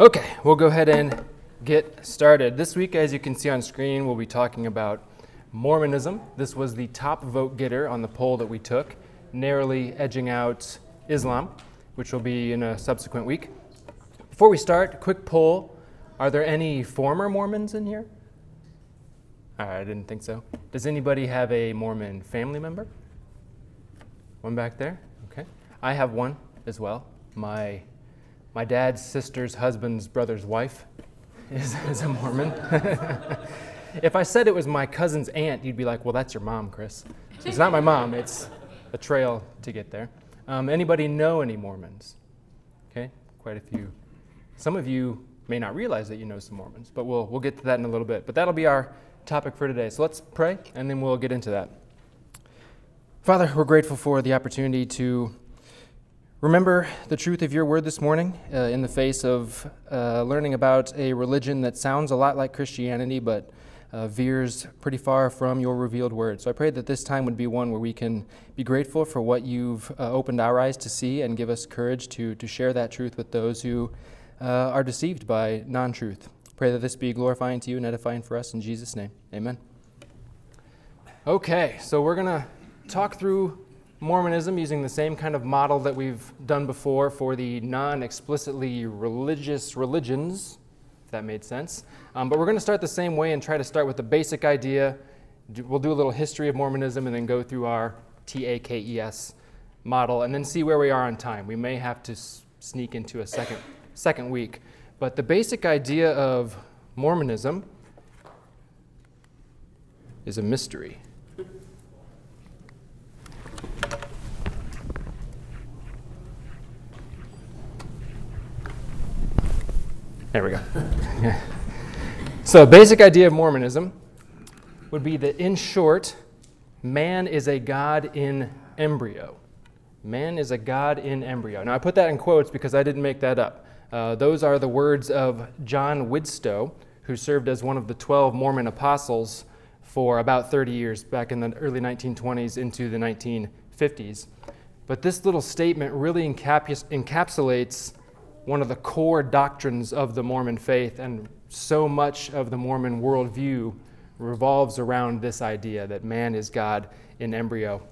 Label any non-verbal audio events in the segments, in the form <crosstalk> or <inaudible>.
Okay, we'll go ahead and get started. This week, as you can see on screen, we'll be talking about Mormonism. This was the top vote getter on the poll that we took, narrowly edging out Islam, which will be in a subsequent week. Before we start, quick poll. Are there any former Mormons in here? I didn't think so. Does anybody have a Mormon family member? One back there? Okay. I have one as well. My, my dad's sister's husband's brother's wife is, <laughs> is a Mormon. <laughs> if I said it was my cousin's aunt, you'd be like, well, that's your mom, Chris. It's not my mom, it's a trail to get there. Um, anybody know any Mormons? Okay, quite a few. Some of you may not realize that you know some Mormons, but we'll, we'll get to that in a little bit. But that'll be our topic for today. So let's pray, and then we'll get into that. Father, we're grateful for the opportunity to remember the truth of your word this morning uh, in the face of uh, learning about a religion that sounds a lot like Christianity, but uh, veers pretty far from your revealed word. So I pray that this time would be one where we can be grateful for what you've uh, opened our eyes to see and give us courage to, to share that truth with those who uh, are deceived by non truth. Pray that this be glorifying to you and edifying for us in Jesus' name. Amen. Okay, so we're going to talk through Mormonism using the same kind of model that we've done before for the non explicitly religious religions if that made sense. Um, but we're going to start the same way and try to start with the basic idea. We'll do a little history of Mormonism and then go through our TAKES model and then see where we are on time. We may have to s- sneak into a second, second week. But the basic idea of Mormonism is a mystery. There we go. <laughs> so, basic idea of Mormonism would be that, in short, man is a God in embryo. Man is a God in embryo. Now, I put that in quotes because I didn't make that up. Uh, those are the words of John Widtsoe, who served as one of the 12 Mormon apostles for about 30 years, back in the early 1920s into the 1950s. But this little statement really encapsulates one of the core doctrines of the Mormon faith, and so much of the Mormon worldview revolves around this idea that man is God in embryo.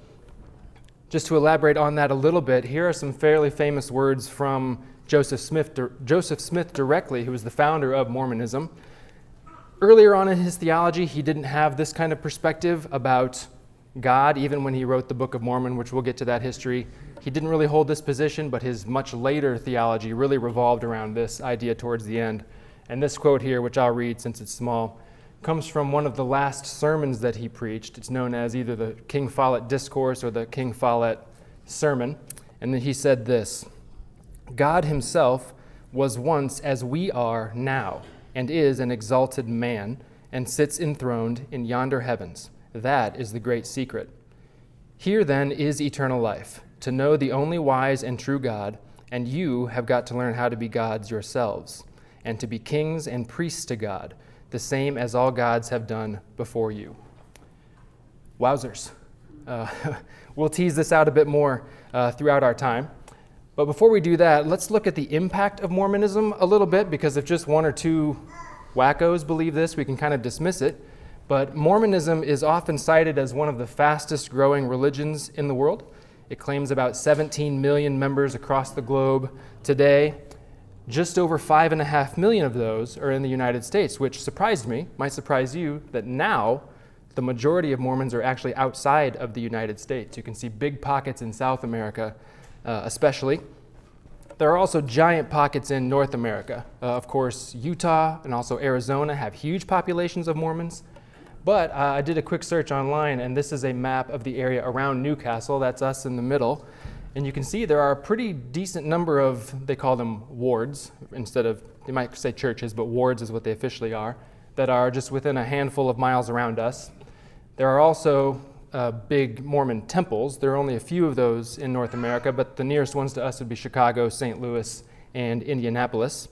Just to elaborate on that a little bit, here are some fairly famous words from Joseph Smith, Joseph Smith directly, who was the founder of Mormonism. Earlier on in his theology, he didn't have this kind of perspective about God, even when he wrote the Book of Mormon, which we'll get to that history. He didn't really hold this position, but his much later theology really revolved around this idea towards the end. And this quote here, which I'll read since it's small, comes from one of the last sermons that he preached. It's known as either the King Follett Discourse or the King Follett Sermon. And then he said this God himself was once as we are now, and is an exalted man, and sits enthroned in yonder heavens. That is the great secret. Here then is eternal life to know the only wise and true God, and you have got to learn how to be gods yourselves, and to be kings and priests to God, the same as all gods have done before you. Wowzers. Uh, <laughs> we'll tease this out a bit more uh, throughout our time. But before we do that, let's look at the impact of Mormonism a little bit, because if just one or two wackos believe this, we can kind of dismiss it. But Mormonism is often cited as one of the fastest growing religions in the world. It claims about 17 million members across the globe today. Just over 5.5 million of those are in the United States, which surprised me, might surprise you, that now the majority of Mormons are actually outside of the United States. You can see big pockets in South America, uh, especially. There are also giant pockets in North America. Uh, of course, Utah and also Arizona have huge populations of Mormons. But uh, I did a quick search online, and this is a map of the area around Newcastle. That's us in the middle. And you can see there are a pretty decent number of, they call them wards, instead of, they might say churches, but wards is what they officially are, that are just within a handful of miles around us. There are also uh, big Mormon temples. There are only a few of those in North America, but the nearest ones to us would be Chicago, St. Louis, and Indianapolis.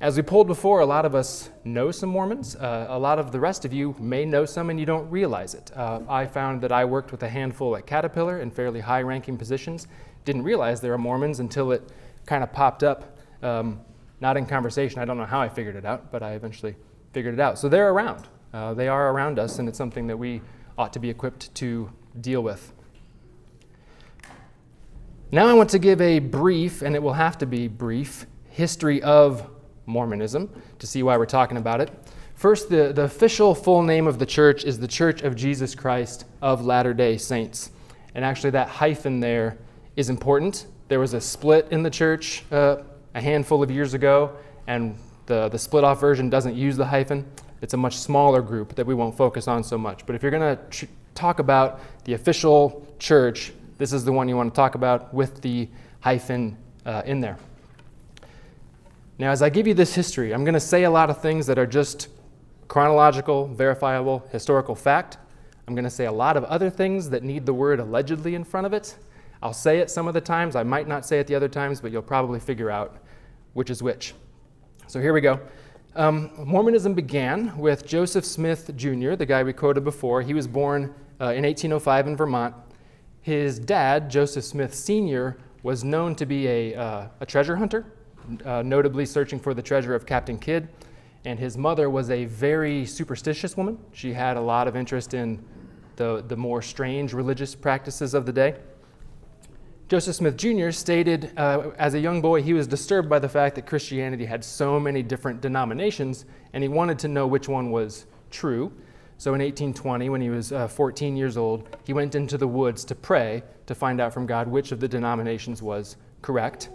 As we pulled before, a lot of us know some Mormons. Uh, a lot of the rest of you may know some and you don't realize it. Uh, I found that I worked with a handful at Caterpillar in fairly high ranking positions. Didn't realize there were Mormons until it kind of popped up um, not in conversation. I don't know how I figured it out, but I eventually figured it out. So they're around. Uh, they are around us, and it's something that we ought to be equipped to deal with. Now, I want to give a brief, and it will have to be brief, history of Mormonism to see why we're talking about it. First, the, the official full name of the church is the Church of Jesus Christ of Latter day Saints. And actually, that hyphen there is important. There was a split in the church uh, a handful of years ago, and the, the split off version doesn't use the hyphen. It's a much smaller group that we won't focus on so much. But if you're going to tr- talk about the official church, this is the one you want to talk about with the hyphen uh, in there. Now, as I give you this history, I'm going to say a lot of things that are just chronological, verifiable, historical fact. I'm going to say a lot of other things that need the word allegedly in front of it. I'll say it some of the times. I might not say it the other times, but you'll probably figure out which is which. So here we go. Um, Mormonism began with Joseph Smith Jr., the guy we quoted before. He was born uh, in 1805 in Vermont. His dad, Joseph Smith Sr., was known to be a, uh, a treasure hunter, uh, notably searching for the treasure of Captain Kidd. And his mother was a very superstitious woman. She had a lot of interest in the, the more strange religious practices of the day. Joseph Smith Jr. stated uh, as a young boy he was disturbed by the fact that Christianity had so many different denominations, and he wanted to know which one was true. So in 1820, when he was uh, 14 years old, he went into the woods to pray to find out from God which of the denominations was correct.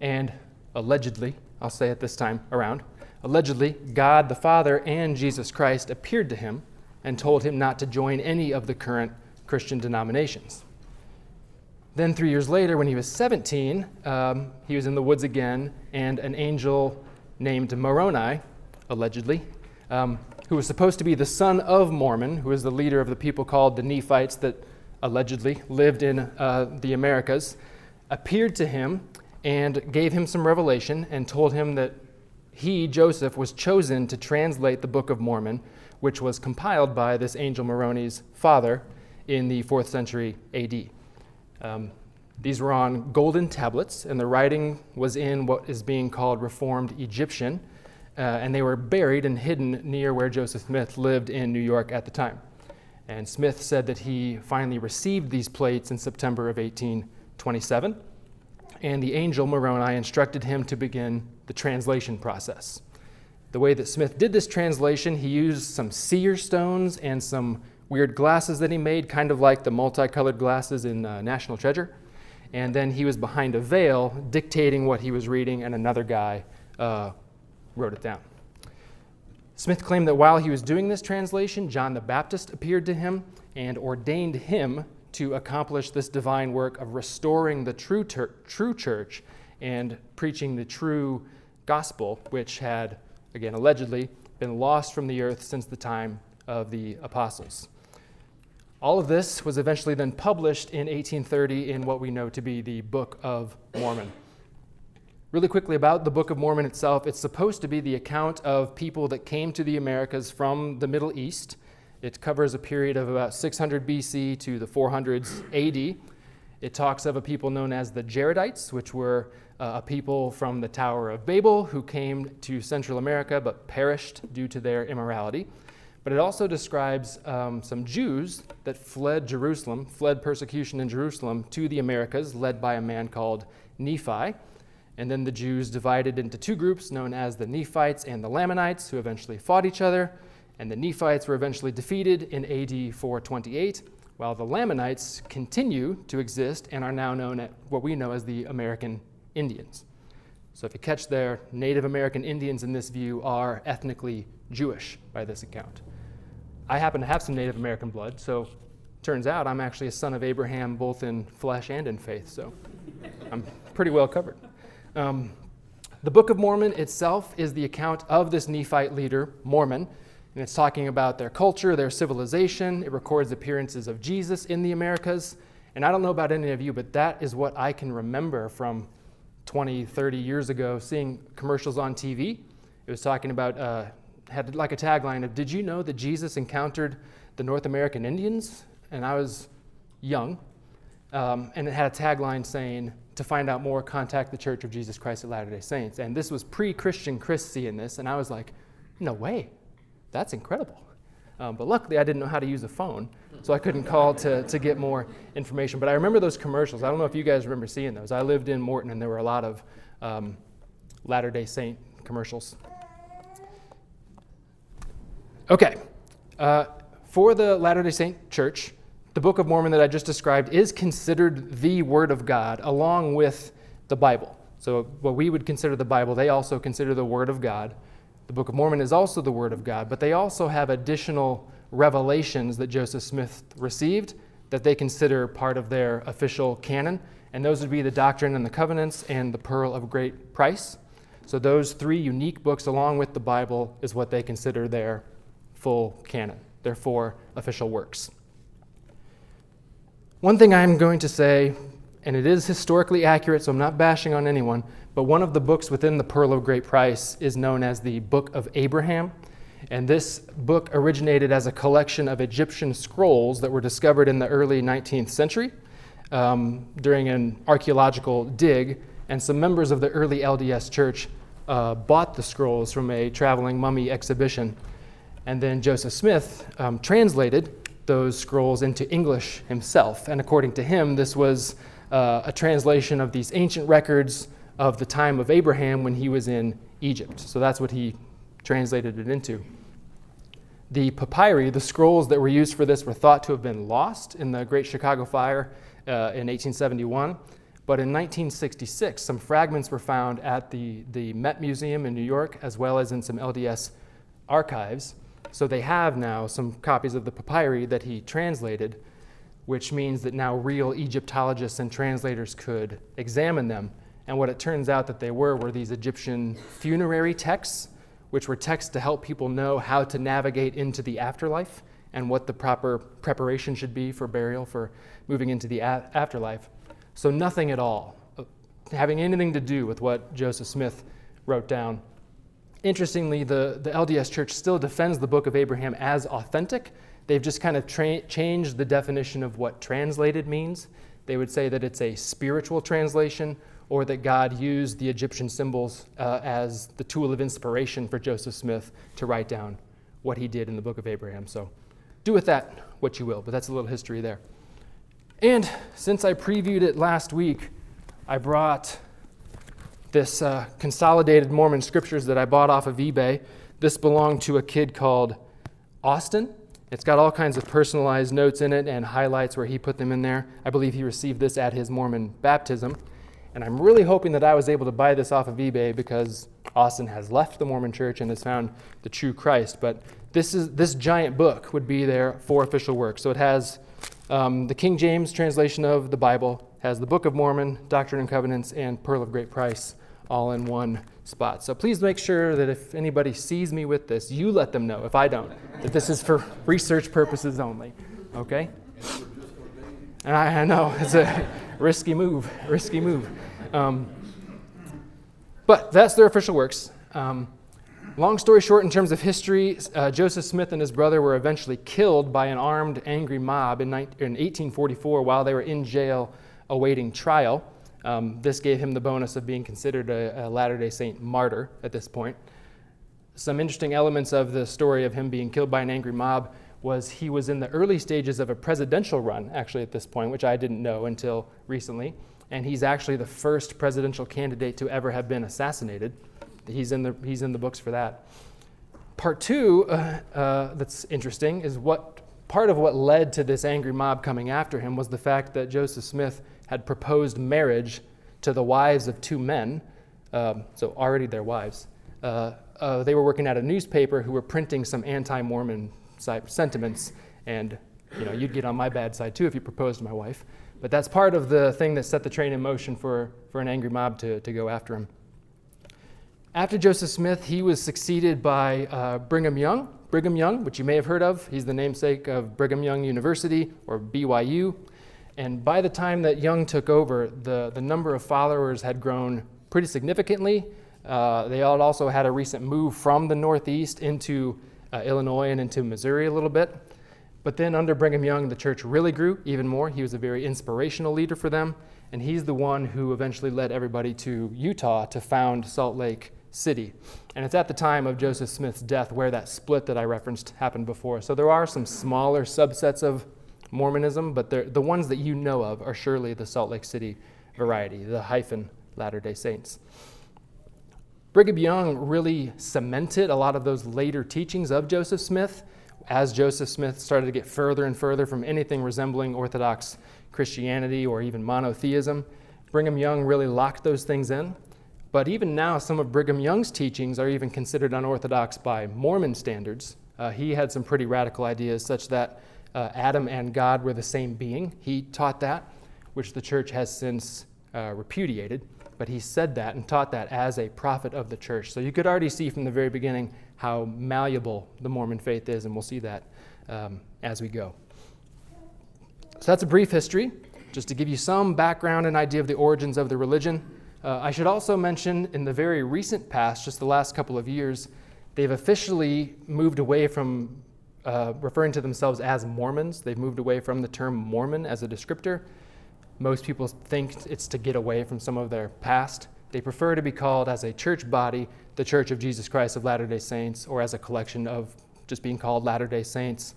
And allegedly, I'll say it this time around, allegedly, God the Father and Jesus Christ appeared to him and told him not to join any of the current Christian denominations. Then, three years later, when he was 17, um, he was in the woods again, and an angel named Moroni, allegedly, um, who was supposed to be the son of Mormon, who was the leader of the people called the Nephites that allegedly lived in uh, the Americas, appeared to him and gave him some revelation and told him that he, Joseph, was chosen to translate the Book of Mormon, which was compiled by this angel Moroni's father in the 4th century AD. Um, these were on golden tablets, and the writing was in what is being called Reformed Egyptian uh, and they were buried and hidden near where Joseph Smith lived in New York at the time. And Smith said that he finally received these plates in September of 1827, and the angel Moroni instructed him to begin the translation process. The way that Smith did this translation, he used some seer stones and some weird glasses that he made, kind of like the multicolored glasses in uh, National Treasure. And then he was behind a veil dictating what he was reading, and another guy uh, wrote it down. Smith claimed that while he was doing this translation, John the Baptist appeared to him and ordained him to accomplish this divine work of restoring the true, ter- true church and preaching the true gospel, which had, again, allegedly been lost from the earth since the time of the apostles. All of this was eventually then published in 1830 in what we know to be the Book of Mormon. Really quickly about the Book of Mormon itself, it's supposed to be the account of people that came to the Americas from the Middle East. It covers a period of about 600 BC to the 400s AD. It talks of a people known as the Jaredites, which were uh, a people from the Tower of Babel who came to Central America but perished due to their immorality. But it also describes um, some Jews that fled Jerusalem, fled persecution in Jerusalem to the Americas, led by a man called Nephi. And then the Jews divided into two groups known as the Nephites and the Lamanites, who eventually fought each other. And the Nephites were eventually defeated in AD 428, while the Lamanites continue to exist and are now known as what we know as the American Indians. So if you catch there, Native American Indians in this view are ethnically Jewish by this account. I happen to have some Native American blood, so turns out I'm actually a son of Abraham both in flesh and in faith, so I'm pretty well covered. Um, the Book of Mormon itself is the account of this Nephite leader, Mormon, and it's talking about their culture, their civilization. It records appearances of Jesus in the Americas. And I don't know about any of you, but that is what I can remember from 20, 30 years ago, seeing commercials on TV. It was talking about, uh, had like a tagline of, Did you know that Jesus encountered the North American Indians? And I was young, um, and it had a tagline saying, To find out more, contact the Church of Jesus Christ of Latter day Saints. And this was pre Christian Chris seeing this, and I was like, No way, that's incredible. Um, but luckily, I didn't know how to use a phone, so I couldn't call to, to get more information. But I remember those commercials. I don't know if you guys remember seeing those. I lived in Morton, and there were a lot of um, Latter day Saint commercials. Okay, uh, for the Latter day Saint Church, the Book of Mormon that I just described is considered the Word of God along with the Bible. So, what we would consider the Bible, they also consider the Word of God. The Book of Mormon is also the Word of God, but they also have additional revelations that Joseph Smith received that they consider part of their official canon, and those would be the Doctrine and the Covenants and the Pearl of Great Price. So, those three unique books, along with the Bible, is what they consider their full canon, their four official works. One thing I'm going to say, and it is historically accurate, so I'm not bashing on anyone, but one of the books within the Pearl of Great Price is known as the Book of Abraham. And this book originated as a collection of Egyptian scrolls that were discovered in the early 19th century um, during an archaeological dig. And some members of the early LDS church uh, bought the scrolls from a traveling mummy exhibition. And then Joseph Smith um, translated those scrolls into English himself. And according to him, this was uh, a translation of these ancient records of the time of Abraham when he was in Egypt. So that's what he translated it into. The papyri, the scrolls that were used for this, were thought to have been lost in the Great Chicago Fire uh, in 1871. But in 1966, some fragments were found at the, the Met Museum in New York, as well as in some LDS archives. So they have now some copies of the papyri that he translated, which means that now real Egyptologists and translators could examine them and what it turns out that they were were these Egyptian funerary texts, which were texts to help people know how to navigate into the afterlife and what the proper preparation should be for burial, for moving into the a- afterlife. So, nothing at all uh, having anything to do with what Joseph Smith wrote down. Interestingly, the, the LDS Church still defends the Book of Abraham as authentic. They've just kind of tra- changed the definition of what translated means. They would say that it's a spiritual translation or that God used the Egyptian symbols uh, as the tool of inspiration for Joseph Smith to write down what he did in the book of Abraham. So do with that what you will, but that's a little history there. And since I previewed it last week, I brought this uh, consolidated Mormon scriptures that I bought off of eBay. This belonged to a kid called Austin. It's got all kinds of personalized notes in it and highlights where he put them in there. I believe he received this at his Mormon baptism. And I'm really hoping that I was able to buy this off of eBay because Austin has left the Mormon church and has found the true Christ. But this, is, this giant book would be their four official work. So it has um, the King James translation of the Bible, has the Book of Mormon, Doctrine and Covenants, and Pearl of Great Price all in one spot. So please make sure that if anybody sees me with this, you let them know, if I don't, that this is for research purposes only. Okay? And I, I know it's a risky move, risky move. Um, but that's their official works. Um, long story short, in terms of history, uh, Joseph Smith and his brother were eventually killed by an armed, angry mob in, 19, in 1844 while they were in jail awaiting trial. Um, this gave him the bonus of being considered a, a Latter day Saint martyr at this point. Some interesting elements of the story of him being killed by an angry mob was he was in the early stages of a presidential run, actually, at this point, which I didn't know until recently. And he's actually the first presidential candidate to ever have been assassinated. He's in the, he's in the books for that. Part two, uh, uh, that's interesting, is what part of what led to this angry mob coming after him was the fact that Joseph Smith had proposed marriage to the wives of two men, um, so already their wives. Uh, uh, they were working at a newspaper who were printing some anti-Mormon sentiments, and you know you'd get on my bad side too if you proposed to my wife. But that's part of the thing that set the train in motion for, for an angry mob to, to go after him. After Joseph Smith, he was succeeded by uh, Brigham Young. Brigham Young, which you may have heard of, he's the namesake of Brigham Young University or BYU. And by the time that Young took over, the, the number of followers had grown pretty significantly. Uh, they had also had a recent move from the Northeast into uh, Illinois and into Missouri a little bit. But then under Brigham Young, the church really grew even more. He was a very inspirational leader for them, and he's the one who eventually led everybody to Utah to found Salt Lake City. And it's at the time of Joseph Smith's death where that split that I referenced happened before. So there are some smaller subsets of Mormonism, but the ones that you know of are surely the Salt Lake City variety, the hyphen Latter day Saints. Brigham Young really cemented a lot of those later teachings of Joseph Smith as Joseph Smith started to get further and further from anything resembling Orthodox Christianity or even monotheism. Brigham Young really locked those things in. But even now, some of Brigham Young's teachings are even considered unorthodox by Mormon standards. Uh, he had some pretty radical ideas, such that uh, Adam and God were the same being. He taught that, which the church has since uh, repudiated. But he said that and taught that as a prophet of the church. So you could already see from the very beginning how malleable the Mormon faith is, and we'll see that um, as we go. So that's a brief history, just to give you some background and idea of the origins of the religion. Uh, I should also mention in the very recent past, just the last couple of years, they've officially moved away from uh, referring to themselves as Mormons. They've moved away from the term Mormon as a descriptor. Most people think it's to get away from some of their past. They prefer to be called as a church body, the Church of Jesus Christ of Latter day Saints, or as a collection of just being called Latter day Saints.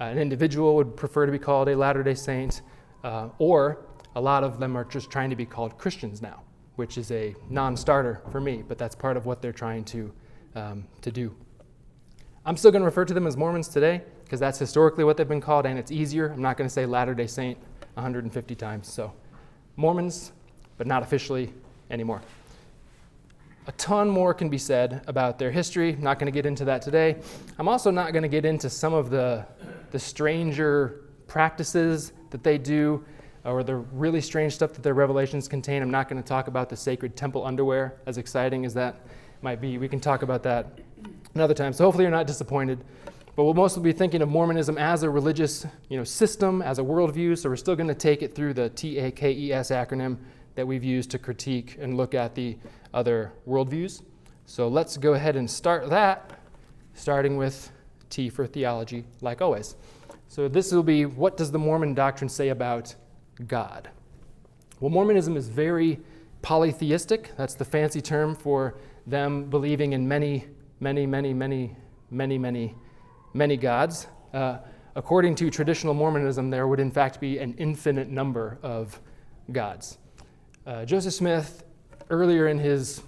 Uh, an individual would prefer to be called a Latter day Saint, uh, or a lot of them are just trying to be called Christians now which is a non starter for me, but that's part of what they're trying to, um, to do. I'm still going to refer to them as Mormons today because that's historically what they've been called and it's easier. I'm not going to say Latter day Saint 150 times. So, Mormons, but not officially anymore. A ton more can be said about their history. I'm not going to get into that today. I'm also not going to get into some of the, the stranger practices that they do or the really strange stuff that their revelations contain. I'm not going to talk about the sacred temple underwear, as exciting as that might be. We can talk about that another time. So hopefully you're not disappointed. But we'll mostly be thinking of Mormonism as a religious you know, system, as a worldview. So we're still going to take it through the TAKES acronym that we've used to critique and look at the other worldviews. So let's go ahead and start that, starting with T for theology, like always. So this will be what does the Mormon doctrine say about God. Well, Mormonism is very polytheistic. That's the fancy term for them believing in many, many, many, many, many, many, many gods. Uh, according to traditional Mormonism, there would in fact be an infinite number of gods. Uh, Joseph Smith, earlier in his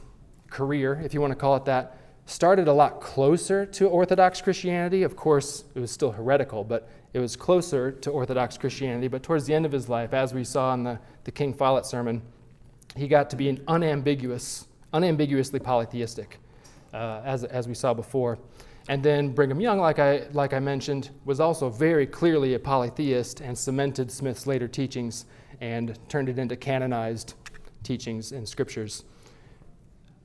career, if you want to call it that, started a lot closer to Orthodox Christianity. Of course, it was still heretical, but it was closer to Orthodox Christianity. But towards the end of his life, as we saw in the, the King Follett sermon, he got to be an unambiguous, unambiguously polytheistic, uh, as, as we saw before. And then Brigham Young, like I, like I mentioned, was also very clearly a polytheist and cemented Smith's later teachings and turned it into canonized teachings and scriptures.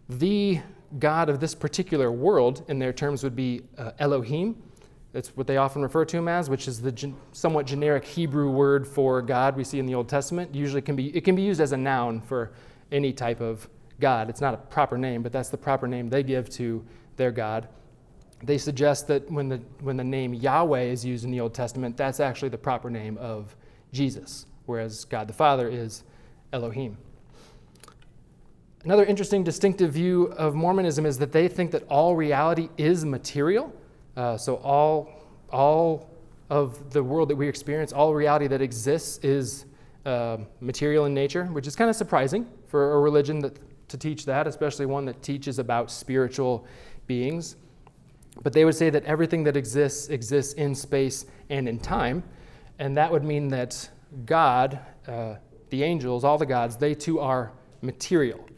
The God of this particular world, in their terms, would be uh, Elohim. That's what they often refer to him as, which is the gen- somewhat generic Hebrew word for God we see in the Old Testament. Usually, can be, it can be used as a noun for any type of God. It's not a proper name, but that's the proper name they give to their God. They suggest that when the, when the name Yahweh is used in the Old Testament, that's actually the proper name of Jesus, whereas God the Father is Elohim. Another interesting distinctive view of Mormonism is that they think that all reality is material. Uh, so, all, all of the world that we experience, all reality that exists is uh, material in nature, which is kind of surprising for a religion that, to teach that, especially one that teaches about spiritual beings. But they would say that everything that exists exists in space and in time. And that would mean that God, uh, the angels, all the gods, they too are material.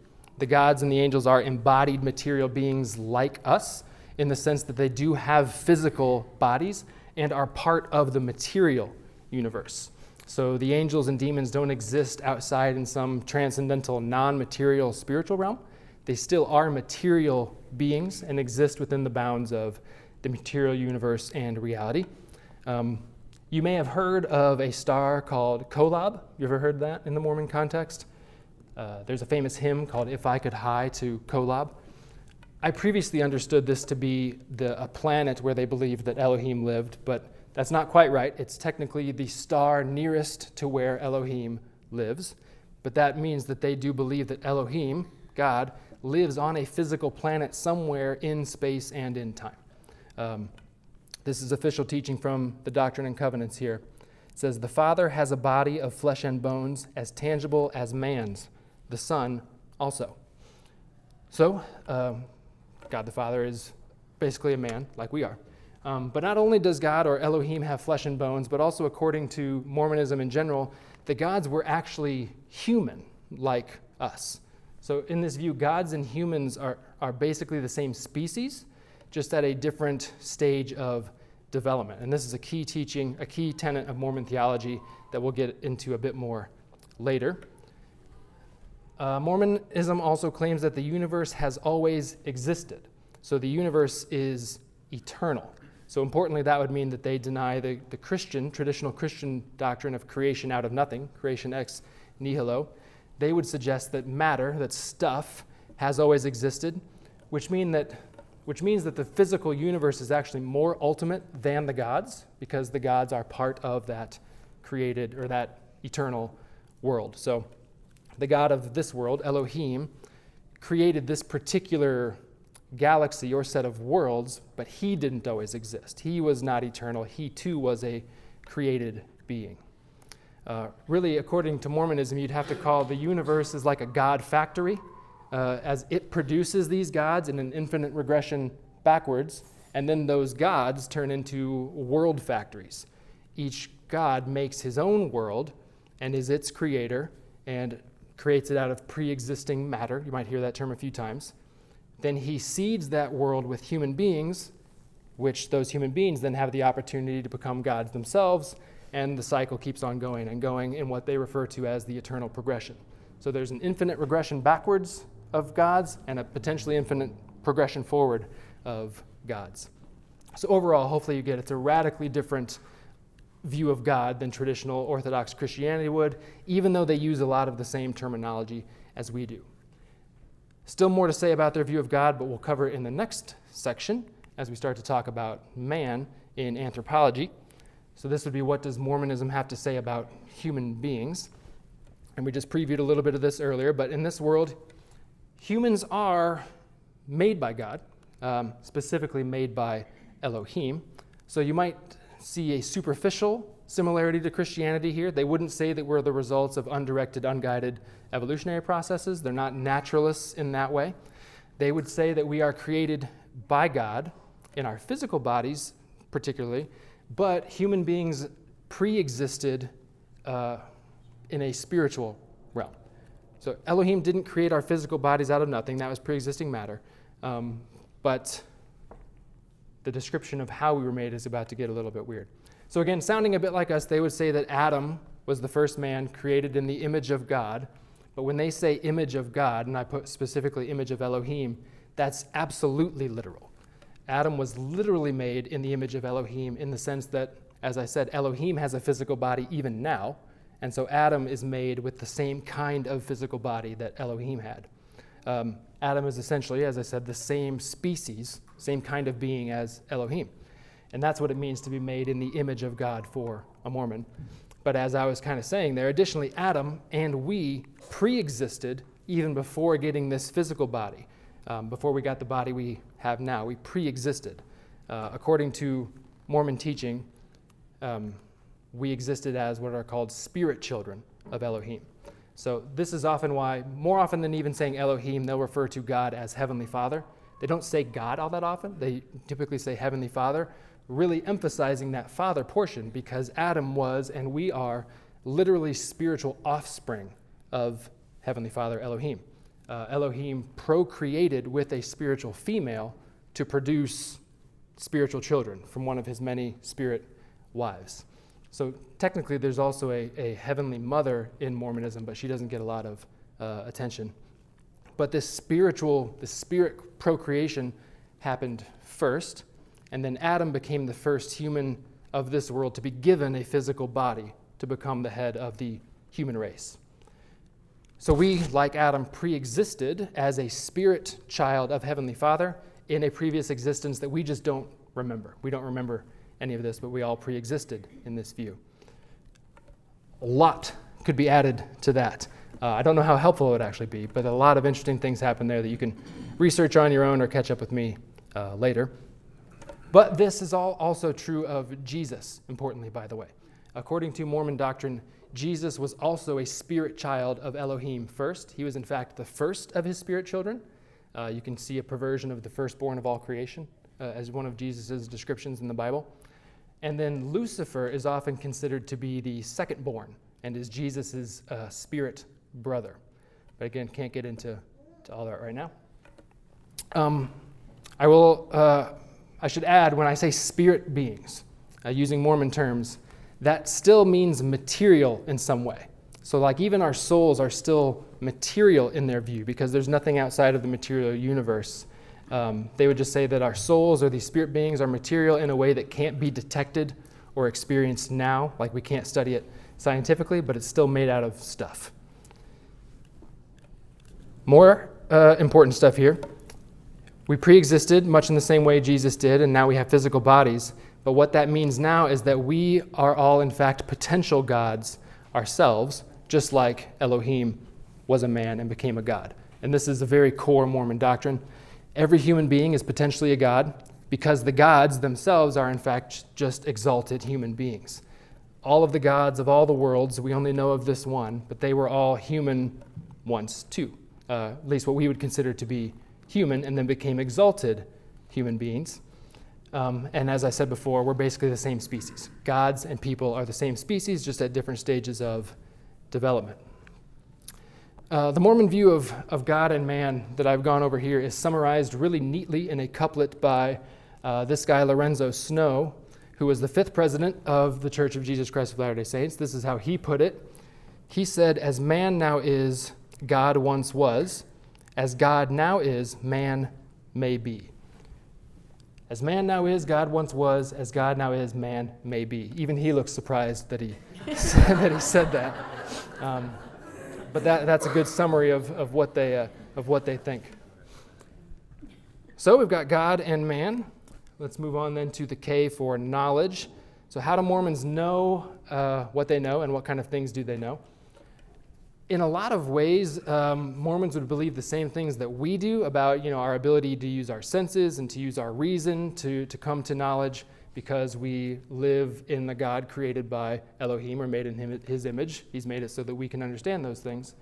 The gods and the angels are embodied material beings like us in the sense that they do have physical bodies and are part of the material universe. So the angels and demons don't exist outside in some transcendental, non material spiritual realm. They still are material beings and exist within the bounds of the material universe and reality. Um, you may have heard of a star called Kolob. You ever heard that in the Mormon context? Uh, there's a famous hymn called If I Could Hie to Kolob. I previously understood this to be the, a planet where they believed that Elohim lived, but that's not quite right. It's technically the star nearest to where Elohim lives, but that means that they do believe that Elohim, God, lives on a physical planet somewhere in space and in time. Um, this is official teaching from the Doctrine and Covenants here. It says, The Father has a body of flesh and bones as tangible as man's, the Son also. So, um, God the Father is basically a man, like we are. Um, but not only does God or Elohim have flesh and bones, but also according to Mormonism in general, the gods were actually human, like us. So, in this view, gods and humans are, are basically the same species, just at a different stage of development. And this is a key teaching, a key tenet of Mormon theology that we'll get into a bit more later. Uh, Mormonism also claims that the universe has always existed. So the universe is eternal. So, importantly, that would mean that they deny the, the Christian, traditional Christian doctrine of creation out of nothing, creation ex nihilo. They would suggest that matter, that stuff, has always existed, which, mean that, which means that the physical universe is actually more ultimate than the gods, because the gods are part of that created or that eternal world. So, the God of this world, Elohim, created this particular galaxy or set of worlds, but he didn't always exist. He was not eternal. He too was a created being. Uh, really, according to Mormonism, you'd have to call the universe is like a God factory, uh, as it produces these gods in an infinite regression backwards, and then those gods turn into world factories. Each God makes his own world and is its creator and creates it out of pre existing matter. You might hear that term a few times then he seeds that world with human beings, which those human beings then have the opportunity to become gods themselves, and the cycle keeps on going and going in what they refer to as the eternal progression. So there's an infinite regression backwards of gods and a potentially infinite progression forward of gods. So overall, hopefully you get it's a radically different view of God than traditional Orthodox Christianity would, even though they use a lot of the same terminology as we do. Still more to say about their view of God, but we'll cover it in the next section as we start to talk about man in anthropology. So, this would be what does Mormonism have to say about human beings? And we just previewed a little bit of this earlier, but in this world, humans are made by God, um, specifically made by Elohim. So, you might see a superficial similarity to Christianity here. They wouldn't say that we're the results of undirected, unguided evolutionary processes. They're not naturalists in that way. They would say that we are created by God in our physical bodies, particularly, but human beings pre existed uh, in a spiritual realm. So Elohim didn't create our physical bodies out of nothing, that was pre existing matter. Um, but the description of how we were made is about to get a little bit weird. So, again, sounding a bit like us, they would say that Adam was the first man created in the image of God. But when they say image of God, and I put specifically image of Elohim, that's absolutely literal. Adam was literally made in the image of Elohim in the sense that, as I said, Elohim has a physical body even now. And so Adam is made with the same kind of physical body that Elohim had. Um, Adam is essentially, as I said, the same species, same kind of being as Elohim. And that's what it means to be made in the image of God for a Mormon. But as I was kind of saying there, additionally, Adam and we pre existed even before getting this physical body. Um, before we got the body we have now, we pre existed. Uh, according to Mormon teaching, um, we existed as what are called spirit children of Elohim. So, this is often why, more often than even saying Elohim, they'll refer to God as Heavenly Father. They don't say God all that often, they typically say Heavenly Father really emphasizing that father portion because Adam was and we are literally spiritual offspring of Heavenly Father Elohim. Uh, Elohim procreated with a spiritual female to produce spiritual children from one of his many spirit wives. So technically, there's also a, a heavenly mother in Mormonism, but she doesn't get a lot of uh, attention. But this spiritual, the spirit procreation happened first, and then Adam became the first human of this world to be given a physical body to become the head of the human race. So we, like Adam, pre existed as a spirit child of Heavenly Father in a previous existence that we just don't remember. We don't remember any of this, but we all pre existed in this view. A lot could be added to that. Uh, I don't know how helpful it would actually be, but a lot of interesting things happen there that you can research on your own or catch up with me uh, later. But this is all also true of Jesus, importantly, by the way. According to Mormon doctrine, Jesus was also a spirit child of Elohim first. He was, in fact, the first of his spirit children. Uh, you can see a perversion of the firstborn of all creation uh, as one of Jesus' descriptions in the Bible. And then Lucifer is often considered to be the secondborn and is Jesus' uh, spirit brother. But again, can't get into to all that right now. Um, I will. Uh, I should add when I say spirit beings, uh, using Mormon terms, that still means material in some way. So, like, even our souls are still material in their view because there's nothing outside of the material universe. Um, they would just say that our souls or these spirit beings are material in a way that can't be detected or experienced now. Like, we can't study it scientifically, but it's still made out of stuff. More uh, important stuff here. We pre existed much in the same way Jesus did, and now we have physical bodies. But what that means now is that we are all, in fact, potential gods ourselves, just like Elohim was a man and became a god. And this is a very core Mormon doctrine. Every human being is potentially a god because the gods themselves are, in fact, just exalted human beings. All of the gods of all the worlds, we only know of this one, but they were all human once too, uh, at least what we would consider to be human, and then became exalted human beings. Um, and as I said before, we're basically the same species. Gods and people are the same species, just at different stages of development. Uh, the Mormon view of, of God and man that I've gone over here is summarized really neatly in a couplet by uh, this guy, Lorenzo Snow, who was the fifth president of the Church of Jesus Christ of Latter day Saints. This is how he put it. He said, As man now is, God once was. As God now is, man may be. As man now is, God once was. As God now is, man may be. Even he looks surprised that he, said, <laughs> that, he said that. Um, but that, that's a good summary of, of, what they, uh, of what they think. So we've got God and man. Let's move on then to the K for knowledge. So, how do Mormons know uh, what they know and what kind of things do they know? In a lot of ways, um, Mormons would believe the same things that we do about you know, our ability to use our senses and to use our reason to, to come to knowledge because we live in the God created by Elohim or made in him, his image. He's made it so that we can understand those things.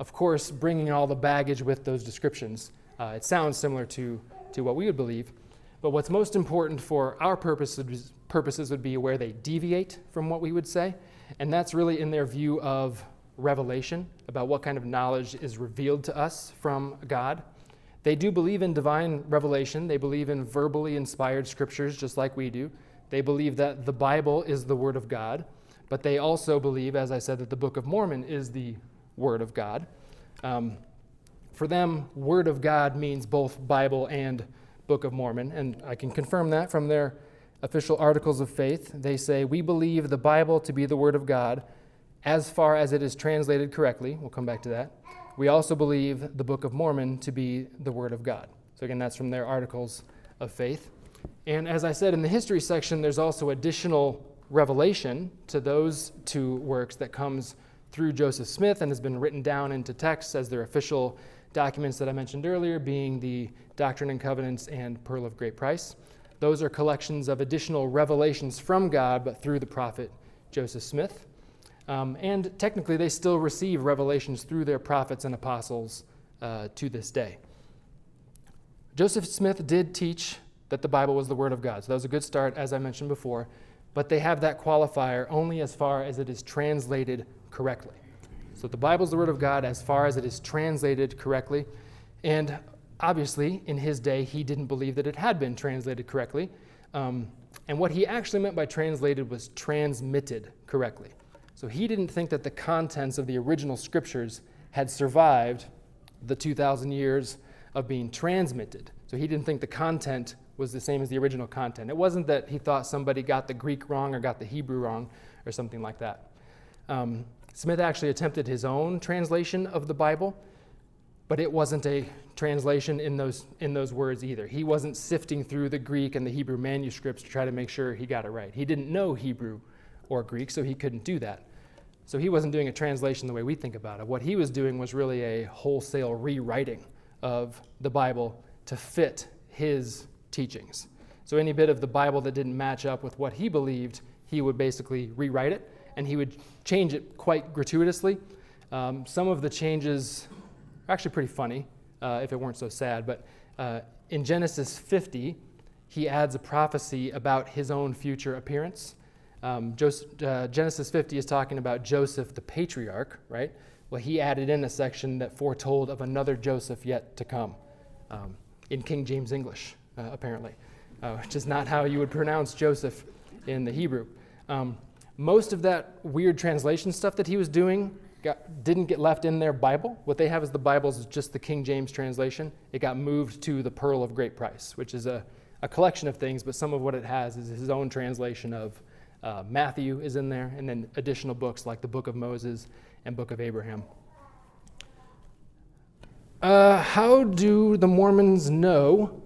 Of course, bringing all the baggage with those descriptions. Uh, it sounds similar to, to what we would believe. But what's most important for our purposes, purposes would be where they deviate from what we would say. And that's really in their view of revelation about what kind of knowledge is revealed to us from God. They do believe in divine revelation. They believe in verbally inspired scriptures, just like we do. They believe that the Bible is the Word of God. But they also believe, as I said, that the Book of Mormon is the Word of God. Um, for them, Word of God means both Bible and Book of Mormon. And I can confirm that from their official articles of faith. They say, We believe the Bible to be the Word of God as far as it is translated correctly. We'll come back to that. We also believe the Book of Mormon to be the Word of God. So, again, that's from their articles of faith. And as I said in the history section, there's also additional revelation to those two works that comes through Joseph Smith and has been written down into texts as their official documents that I mentioned earlier, being the Doctrine and Covenants and Pearl of Great Price. Those are collections of additional revelations from God, but through the prophet Joseph Smith. Um, and technically, they still receive revelations through their prophets and apostles uh, to this day. Joseph Smith did teach that the Bible was the Word of God. So that was a good start, as I mentioned before. But they have that qualifier only as far as it is translated correctly. So the Bible is the Word of God as far as it is translated correctly. And obviously, in his day, he didn't believe that it had been translated correctly. Um, and what he actually meant by translated was transmitted correctly. So he didn't think that the contents of the original scriptures had survived the 2,000 years of being transmitted. So he didn't think the content was the same as the original content. It wasn't that he thought somebody got the Greek wrong or got the Hebrew wrong or something like that. Um, Smith actually attempted his own translation of the Bible, but it wasn't a translation in those, in those words either. He wasn't sifting through the Greek and the Hebrew manuscripts to try to make sure he got it right. He didn't know Hebrew or Greek, so he couldn't do that. So he wasn't doing a translation the way we think about it. What he was doing was really a wholesale rewriting of the Bible to fit his teachings. So any bit of the Bible that didn't match up with what he believed, he would basically rewrite it and he would change it quite gratuitously. Um, some of the changes are actually pretty funny uh, if it weren't so sad, but uh, in Genesis 50, he adds a prophecy about his own future appearance. Um, Joseph, uh, Genesis 50 is talking about Joseph the patriarch, right? Well, he added in a section that foretold of another Joseph yet to come um, in King James English, uh, apparently, uh, which is not how you would pronounce Joseph in the Hebrew. Um, most of that weird translation stuff that he was doing got, didn't get left in their Bible. What they have is the Bible is just the King James translation. It got moved to the Pearl of Great Price, which is a, a collection of things, but some of what it has is his own translation of uh, Matthew is in there, and then additional books like the Book of Moses and Book of Abraham. Uh, how do the Mormons know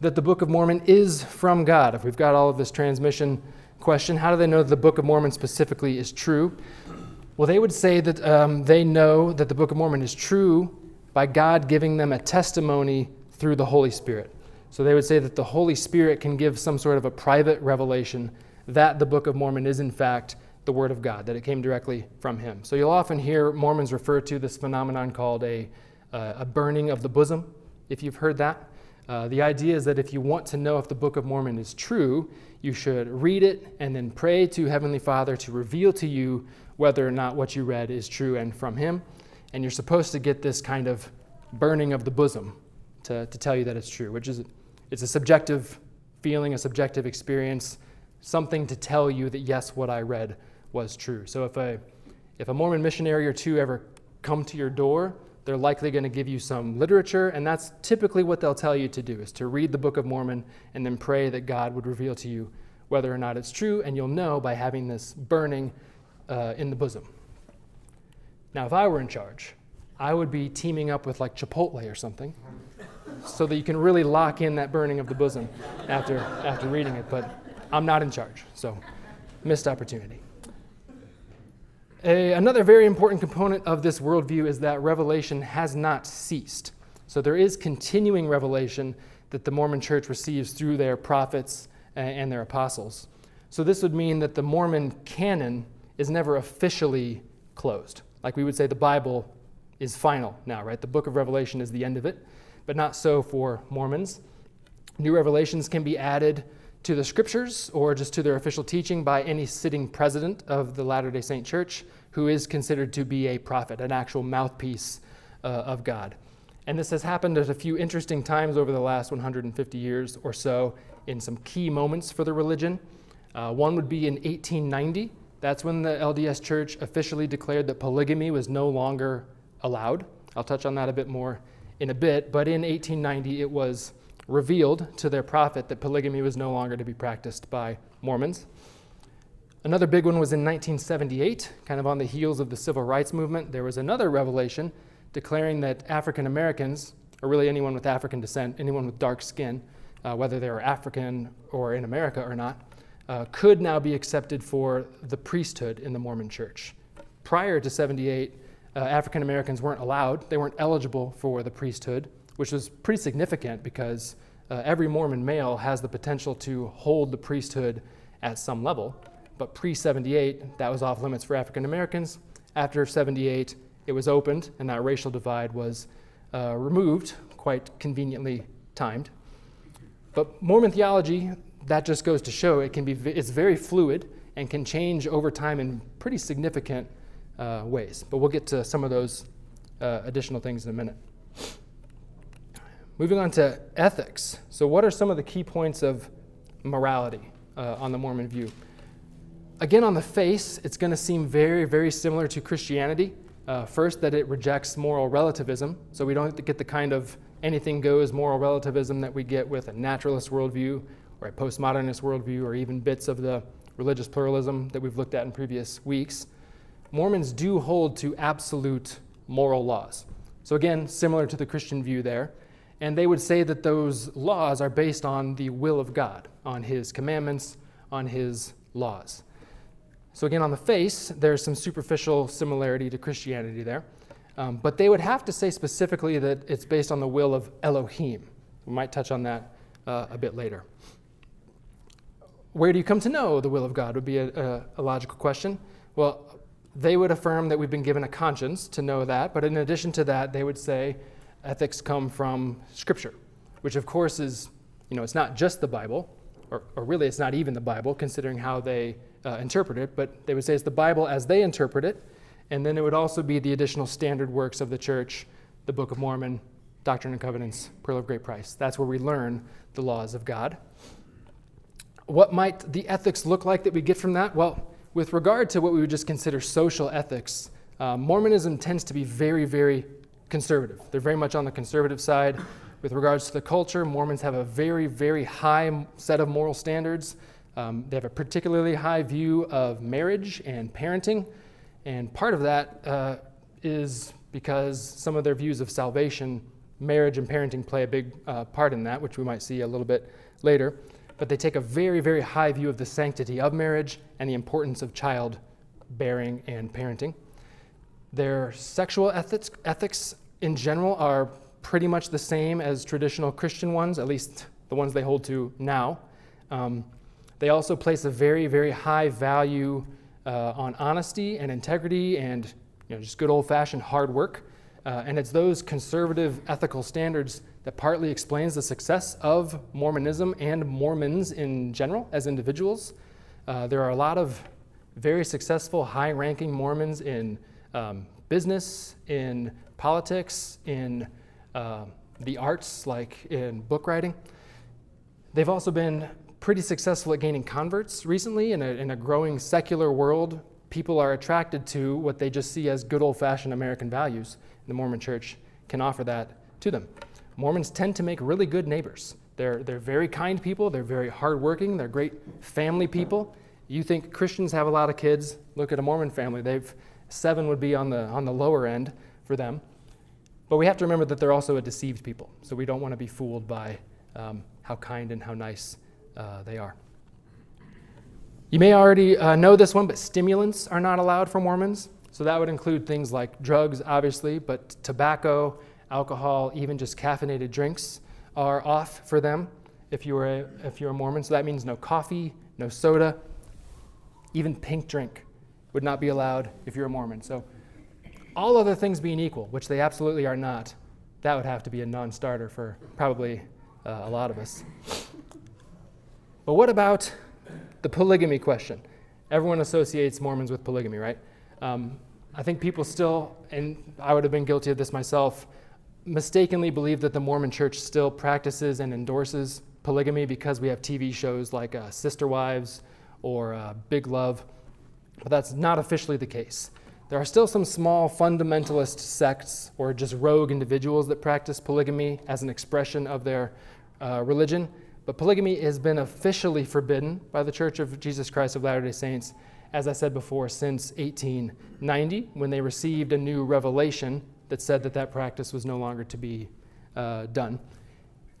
that the Book of Mormon is from God? If we've got all of this transmission question, how do they know that the Book of Mormon specifically is true? Well, they would say that um, they know that the Book of Mormon is true by God giving them a testimony through the Holy Spirit. So they would say that the Holy Spirit can give some sort of a private revelation that the Book of Mormon is, in fact, the Word of God, that it came directly from Him. So you'll often hear Mormons refer to this phenomenon called a, uh, a burning of the bosom, if you've heard that. Uh, the idea is that if you want to know if the Book of Mormon is true, you should read it and then pray to Heavenly Father to reveal to you whether or not what you read is true and from Him. And you're supposed to get this kind of burning of the bosom to, to tell you that it's true, which is it's a subjective feeling, a subjective experience something to tell you that yes, what I read was true. So if a if a Mormon missionary or two ever come to your door, they're likely going to give you some literature, and that's typically what they'll tell you to do is to read the Book of Mormon and then pray that God would reveal to you whether or not it's true, and you'll know by having this burning uh, in the bosom. Now, if I were in charge, I would be teaming up with like Chipotle or something so that you can really lock in that burning of the bosom after, after reading it. But I'm not in charge, so missed opportunity. A, another very important component of this worldview is that revelation has not ceased. So there is continuing revelation that the Mormon church receives through their prophets and their apostles. So this would mean that the Mormon canon is never officially closed. Like we would say the Bible is final now, right? The book of Revelation is the end of it, but not so for Mormons. New revelations can be added to the scriptures or just to their official teaching by any sitting president of the Latter day Saint Church who is considered to be a prophet, an actual mouthpiece uh, of God. And this has happened at a few interesting times over the last 150 years or so in some key moments for the religion. Uh, one would be in 1890. That's when the LDS Church officially declared that polygamy was no longer allowed. I'll touch on that a bit more in a bit, but in 1890 it was revealed to their prophet that polygamy was no longer to be practiced by Mormons. Another big one was in 1978, kind of on the heels of the civil rights movement. There was another revelation declaring that African Americans, or really anyone with African descent, anyone with dark skin, uh, whether they were African or in America or not, uh, could now be accepted for the priesthood in the Mormon church. Prior to 78, uh, African Americans weren't allowed, they weren't eligible for the priesthood which was pretty significant because uh, every Mormon male has the potential to hold the priesthood at some level. But pre 78, that was off limits for African Americans. After 78, it was opened, and that racial divide was uh, removed, quite conveniently timed. But Mormon theology, that just goes to show it can be, it's very fluid and can change over time in pretty significant uh, ways. But we'll get to some of those uh, additional things in a minute. Moving on to ethics. So, what are some of the key points of morality uh, on the Mormon view? Again, on the face, it's going to seem very, very similar to Christianity. Uh, first, that it rejects moral relativism. So, we don't get the kind of anything goes moral relativism that we get with a naturalist worldview or a postmodernist worldview or even bits of the religious pluralism that we've looked at in previous weeks. Mormons do hold to absolute moral laws. So, again, similar to the Christian view there. And they would say that those laws are based on the will of God, on His commandments, on His laws. So, again, on the face, there's some superficial similarity to Christianity there. Um, but they would have to say specifically that it's based on the will of Elohim. We might touch on that uh, a bit later. Where do you come to know the will of God? Would be a, a, a logical question. Well, they would affirm that we've been given a conscience to know that, but in addition to that, they would say ethics come from Scripture, which of course is, you know, it's not just the Bible, or, or really it's not even the Bible, considering how they uh, interpret it, but they would say it's the Bible as they interpret it, and then it would also be the additional standard works of the church, the Book of Mormon, Doctrine and Covenants, Pearl of Great Price. That's where we learn the laws of God. What might the ethics look like that we get from that? Well, with regard to what we would just consider social ethics, uh, Mormonism tends to be very, very conservative. They're very much on the conservative side. With regards to the culture, Mormons have a very, very high set of moral standards. Um, they have a particularly high view of marriage and parenting. And part of that uh, is because some of their views of salvation, marriage and parenting play a big uh, part in that, which we might see a little bit later. But they take a very, very high view of the sanctity of marriage and the importance of child bearing and parenting. Their sexual ethics, ethics in general are pretty much the same as traditional Christian ones, at least the ones they hold to now. Um, they also place a very, very high value uh, on honesty and integrity and you know, just good old fashioned hard work. Uh, and it's those conservative ethical standards that partly explains the success of Mormonism and Mormons in general as individuals. Uh, there are a lot of very successful, high ranking Mormons in um, business, in politics, in uh, the arts, like in book writing. They've also been pretty successful at gaining converts recently in a, in a growing secular world. People are attracted to what they just see as good old fashioned American values. The Mormon church can offer that to them. Mormons tend to make really good neighbors. They're, they're very kind people, they're very hardworking, they're great family people. You think Christians have a lot of kids, look at a Mormon family. They've seven would be on the, on the lower end for them. But we have to remember that they're also a deceived people, so we don't want to be fooled by um, how kind and how nice uh, they are. You may already uh, know this one, but stimulants are not allowed for Mormons. So that would include things like drugs, obviously, but tobacco, alcohol, even just caffeinated drinks are off for them if you are a, if you're a Mormon. So that means no coffee, no soda, even pink drink would not be allowed if you're a Mormon. So, all other things being equal, which they absolutely are not, that would have to be a non starter for probably uh, a lot of us. But what about the polygamy question? Everyone associates Mormons with polygamy, right? Um, I think people still, and I would have been guilty of this myself, mistakenly believe that the Mormon church still practices and endorses polygamy because we have TV shows like uh, Sister Wives or uh, Big Love but that's not officially the case. There are still some small fundamentalist sects or just rogue individuals that practice polygamy as an expression of their uh, religion, but polygamy has been officially forbidden by the Church of Jesus Christ of Latter day Saints, as I said before, since 1890, when they received a new revelation that said that that practice was no longer to be uh, done.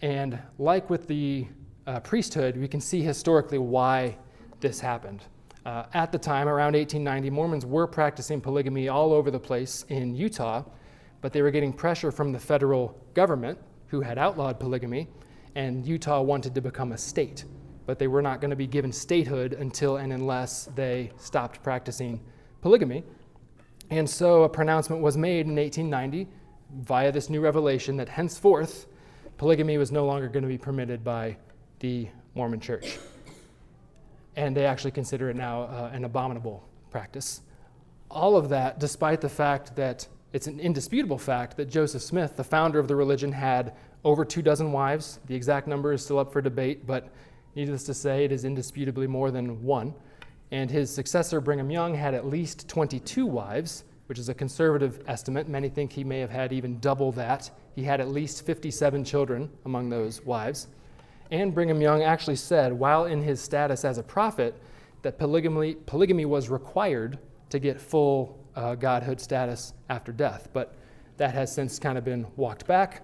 And like with the uh, priesthood, we can see historically why this happened. Uh, at the time, around 1890, Mormons were practicing polygamy all over the place in Utah, but they were getting pressure from the federal government, who had outlawed polygamy, and Utah wanted to become a state. But they were not going to be given statehood until and unless they stopped practicing polygamy. And so a pronouncement was made in 1890 via this new revelation that henceforth polygamy was no longer going to be permitted by the Mormon church and they actually consider it now uh, an abominable practice. All of that, despite the fact that it's an indisputable fact that Joseph Smith, the founder of the religion, had over two dozen wives. The exact number is still up for debate, but needless to say, it is indisputably more than one. And his successor, Brigham Young, had at least 22 wives, which is a conservative estimate. Many think he may have had even double that. He had at least 57 children among those wives. And Brigham Young actually said, while in his status as a prophet, that polygamy, polygamy was required to get full uh, godhood status after death. But that has since kind of been walked back.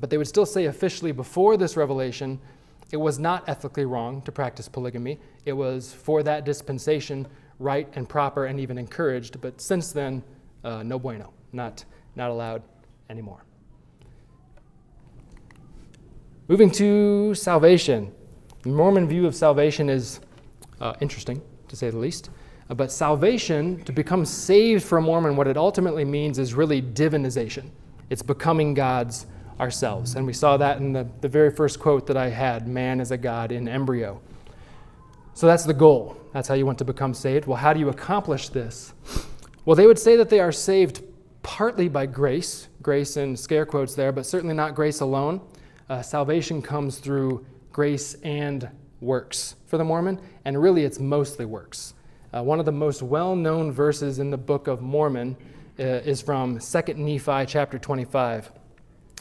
But they would still say officially before this revelation, it was not ethically wrong to practice polygamy. It was for that dispensation right and proper and even encouraged. But since then, uh, no bueno, not, not allowed anymore. Moving to salvation. The Mormon view of salvation is uh, interesting, to say the least. Uh, but salvation, to become saved from Mormon, what it ultimately means is really divinization. It's becoming God's ourselves. And we saw that in the, the very first quote that I had man is a God in embryo. So that's the goal. That's how you want to become saved. Well, how do you accomplish this? Well, they would say that they are saved partly by grace, grace in scare quotes there, but certainly not grace alone. Uh, salvation comes through grace and works for the Mormon, and really it's mostly works. Uh, one of the most well known verses in the Book of Mormon uh, is from 2 Nephi chapter 25.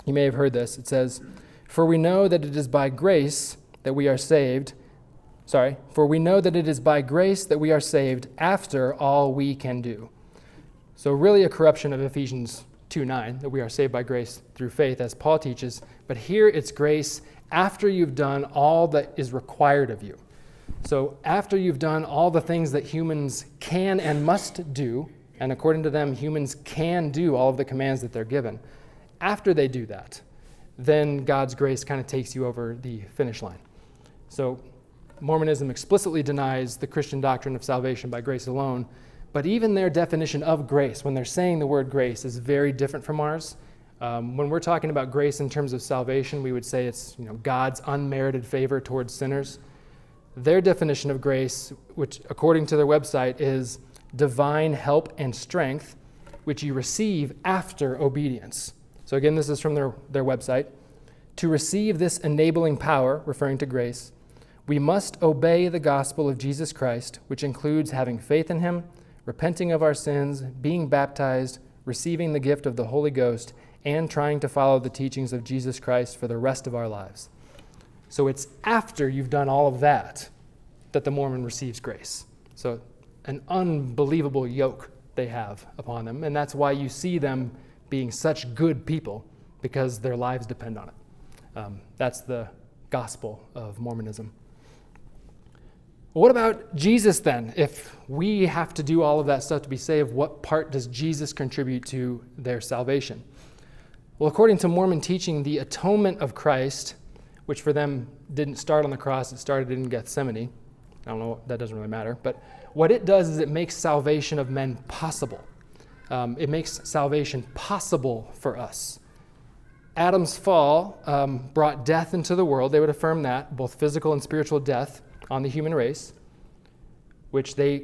You may have heard this. It says, For we know that it is by grace that we are saved. Sorry, for we know that it is by grace that we are saved after all we can do. So, really, a corruption of Ephesians 2 9, that we are saved by grace through faith, as Paul teaches. But here it's grace after you've done all that is required of you. So, after you've done all the things that humans can and must do, and according to them, humans can do all of the commands that they're given, after they do that, then God's grace kind of takes you over the finish line. So, Mormonism explicitly denies the Christian doctrine of salvation by grace alone, but even their definition of grace, when they're saying the word grace, is very different from ours. Um, when we're talking about grace in terms of salvation, we would say it's you know, God's unmerited favor towards sinners. Their definition of grace, which according to their website is divine help and strength, which you receive after obedience. So, again, this is from their, their website. To receive this enabling power, referring to grace, we must obey the gospel of Jesus Christ, which includes having faith in him, repenting of our sins, being baptized, receiving the gift of the Holy Ghost, and trying to follow the teachings of Jesus Christ for the rest of our lives. So it's after you've done all of that that the Mormon receives grace. So, an unbelievable yoke they have upon them. And that's why you see them being such good people because their lives depend on it. Um, that's the gospel of Mormonism. What about Jesus then? If we have to do all of that stuff to be saved, what part does Jesus contribute to their salvation? Well, according to Mormon teaching, the atonement of Christ, which for them didn't start on the cross, it started in Gethsemane. I don't know, that doesn't really matter. But what it does is it makes salvation of men possible. Um, it makes salvation possible for us. Adam's fall um, brought death into the world. They would affirm that, both physical and spiritual death on the human race, which they,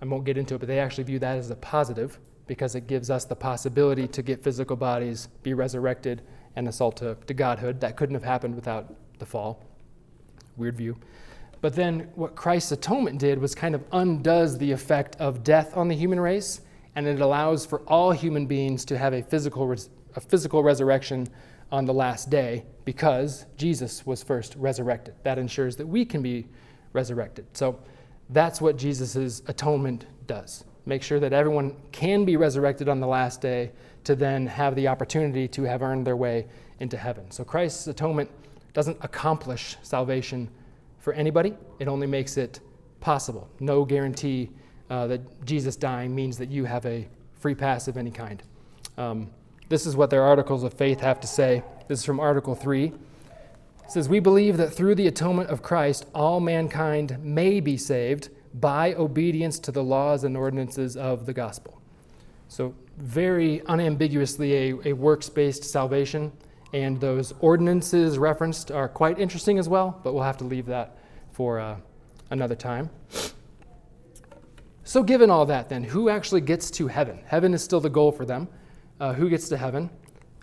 I won't get into it, but they actually view that as a positive because it gives us the possibility to get physical bodies, be resurrected, and assault to, to godhood. That couldn't have happened without the fall. Weird view. But then what Christ's atonement did was kind of undoes the effect of death on the human race and it allows for all human beings to have a physical, res- a physical resurrection on the last day because Jesus was first resurrected. That ensures that we can be resurrected. So that's what Jesus' atonement does. Make sure that everyone can be resurrected on the last day to then have the opportunity to have earned their way into heaven. So Christ's atonement doesn't accomplish salvation for anybody, it only makes it possible. No guarantee uh, that Jesus dying means that you have a free pass of any kind. Um, this is what their articles of faith have to say. This is from Article 3. It says, We believe that through the atonement of Christ, all mankind may be saved by obedience to the laws and ordinances of the gospel. So, very unambiguously, a, a works based salvation. And those ordinances referenced are quite interesting as well, but we'll have to leave that for uh, another time. So, given all that, then, who actually gets to heaven? Heaven is still the goal for them. Uh, who gets to heaven?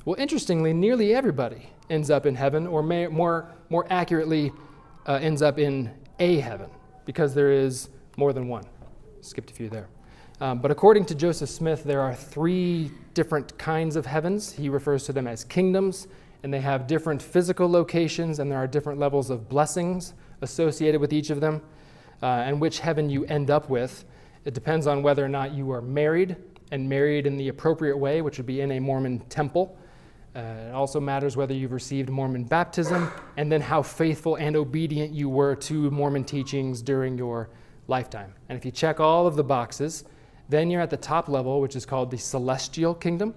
Well, interestingly, nearly everybody ends up in heaven, or may, more, more accurately, uh, ends up in a heaven, because there is more than one. Skipped a few there. Um, but according to Joseph Smith, there are three different kinds of heavens. He refers to them as kingdoms, and they have different physical locations, and there are different levels of blessings associated with each of them, uh, and which heaven you end up with. It depends on whether or not you are married and married in the appropriate way, which would be in a Mormon temple. Uh, it also matters whether you've received Mormon baptism and then how faithful and obedient you were to Mormon teachings during your lifetime. And if you check all of the boxes, then you're at the top level, which is called the celestial kingdom.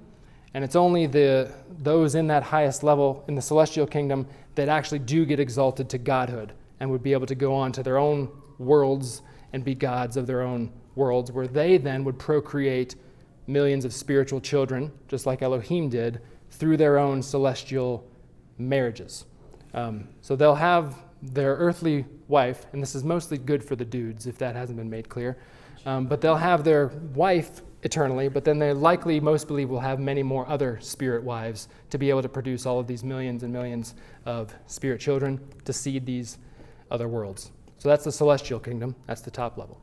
And it's only the, those in that highest level in the celestial kingdom that actually do get exalted to godhood and would be able to go on to their own worlds and be gods of their own worlds, where they then would procreate millions of spiritual children, just like Elohim did, through their own celestial marriages. Um, so they'll have their earthly wife, and this is mostly good for the dudes if that hasn't been made clear, um, but they'll have their wife eternally, but then they likely, most believe, will have many more other spirit wives to be able to produce all of these millions and millions of spirit children to seed these other worlds. So that's the celestial kingdom, that's the top level.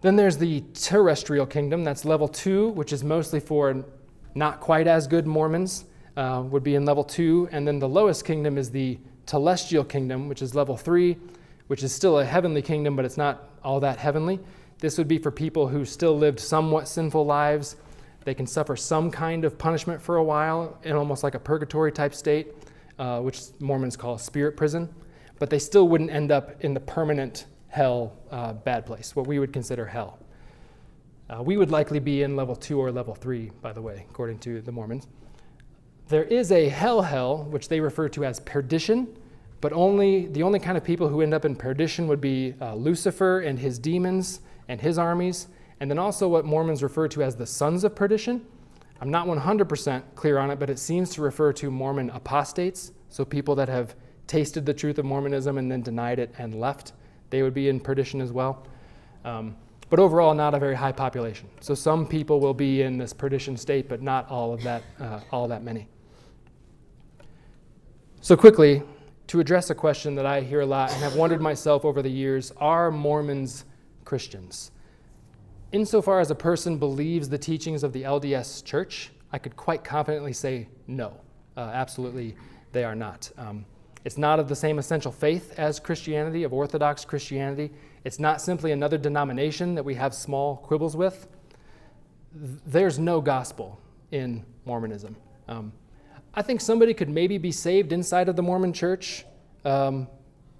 Then there's the terrestrial kingdom, that's level two, which is mostly for not quite as good Mormons, uh, would be in level two. And then the lowest kingdom is the telestial kingdom, which is level three, which is still a heavenly kingdom, but it's not all that heavenly. This would be for people who still lived somewhat sinful lives. They can suffer some kind of punishment for a while in almost like a purgatory type state, uh, which Mormons call spirit prison, but they still wouldn't end up in the permanent hell uh, bad place, what we would consider hell. Uh, we would likely be in level two or level three, by the way, according to the Mormons. There is a hell hell, which they refer to as perdition, but only the only kind of people who end up in perdition would be uh, Lucifer and his demons and his armies, and then also what Mormons refer to as the sons of perdition. I'm not 100% clear on it, but it seems to refer to Mormon apostates, so people that have tasted the truth of Mormonism and then denied it and left. They would be in perdition as well. Um, but overall, not a very high population. So some people will be in this perdition state, but not all of that, uh, all that many. So quickly, to address a question that I hear a lot and have wondered myself over the years: Are Mormons Christians. Insofar as a person believes the teachings of the LDS Church, I could quite confidently say no, uh, absolutely they are not. Um, it's not of the same essential faith as Christianity, of Orthodox Christianity. It's not simply another denomination that we have small quibbles with. There's no gospel in Mormonism. Um, I think somebody could maybe be saved inside of the Mormon church um,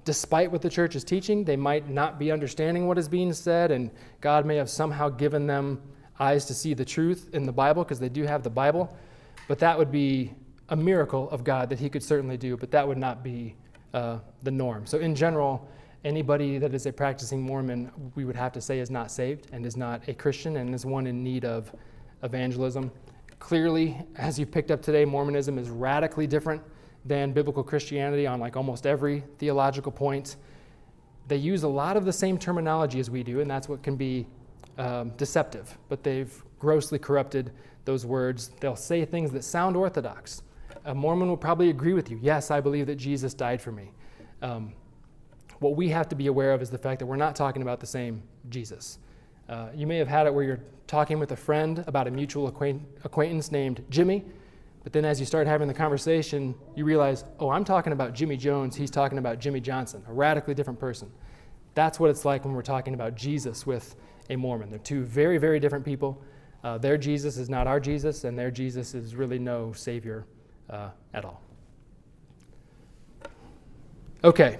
despite what the church is teaching, they might not be understanding what is being said, and God may have somehow given them eyes to see the truth in the Bible because they do have the Bible. But that would be a miracle of God that He could certainly do, but that would not be uh, the norm. So, in general, anybody that is a practicing Mormon, we would have to say is not saved and is not a Christian and is one in need of evangelism. Clearly, as you picked up today, Mormonism is radically different than biblical Christianity on like almost every theological point. They use a lot of the same terminology as we do, and that's what can be um, deceptive. But they've grossly corrupted those words. They'll say things that sound orthodox. A Mormon will probably agree with you. Yes, I believe that Jesus died for me. Um, what we have to be aware of is the fact that we're not talking about the same Jesus. Uh, you may have had it where you're talking with a friend about a mutual acquaintance named Jimmy, but then as you start having the conversation, you realize, oh, I'm talking about Jimmy Jones, he's talking about Jimmy Johnson, a radically different person. That's what it's like when we're talking about Jesus with a Mormon. They're two very, very different people. Uh, their Jesus is not our Jesus, and their Jesus is really no Savior uh, at all. Okay,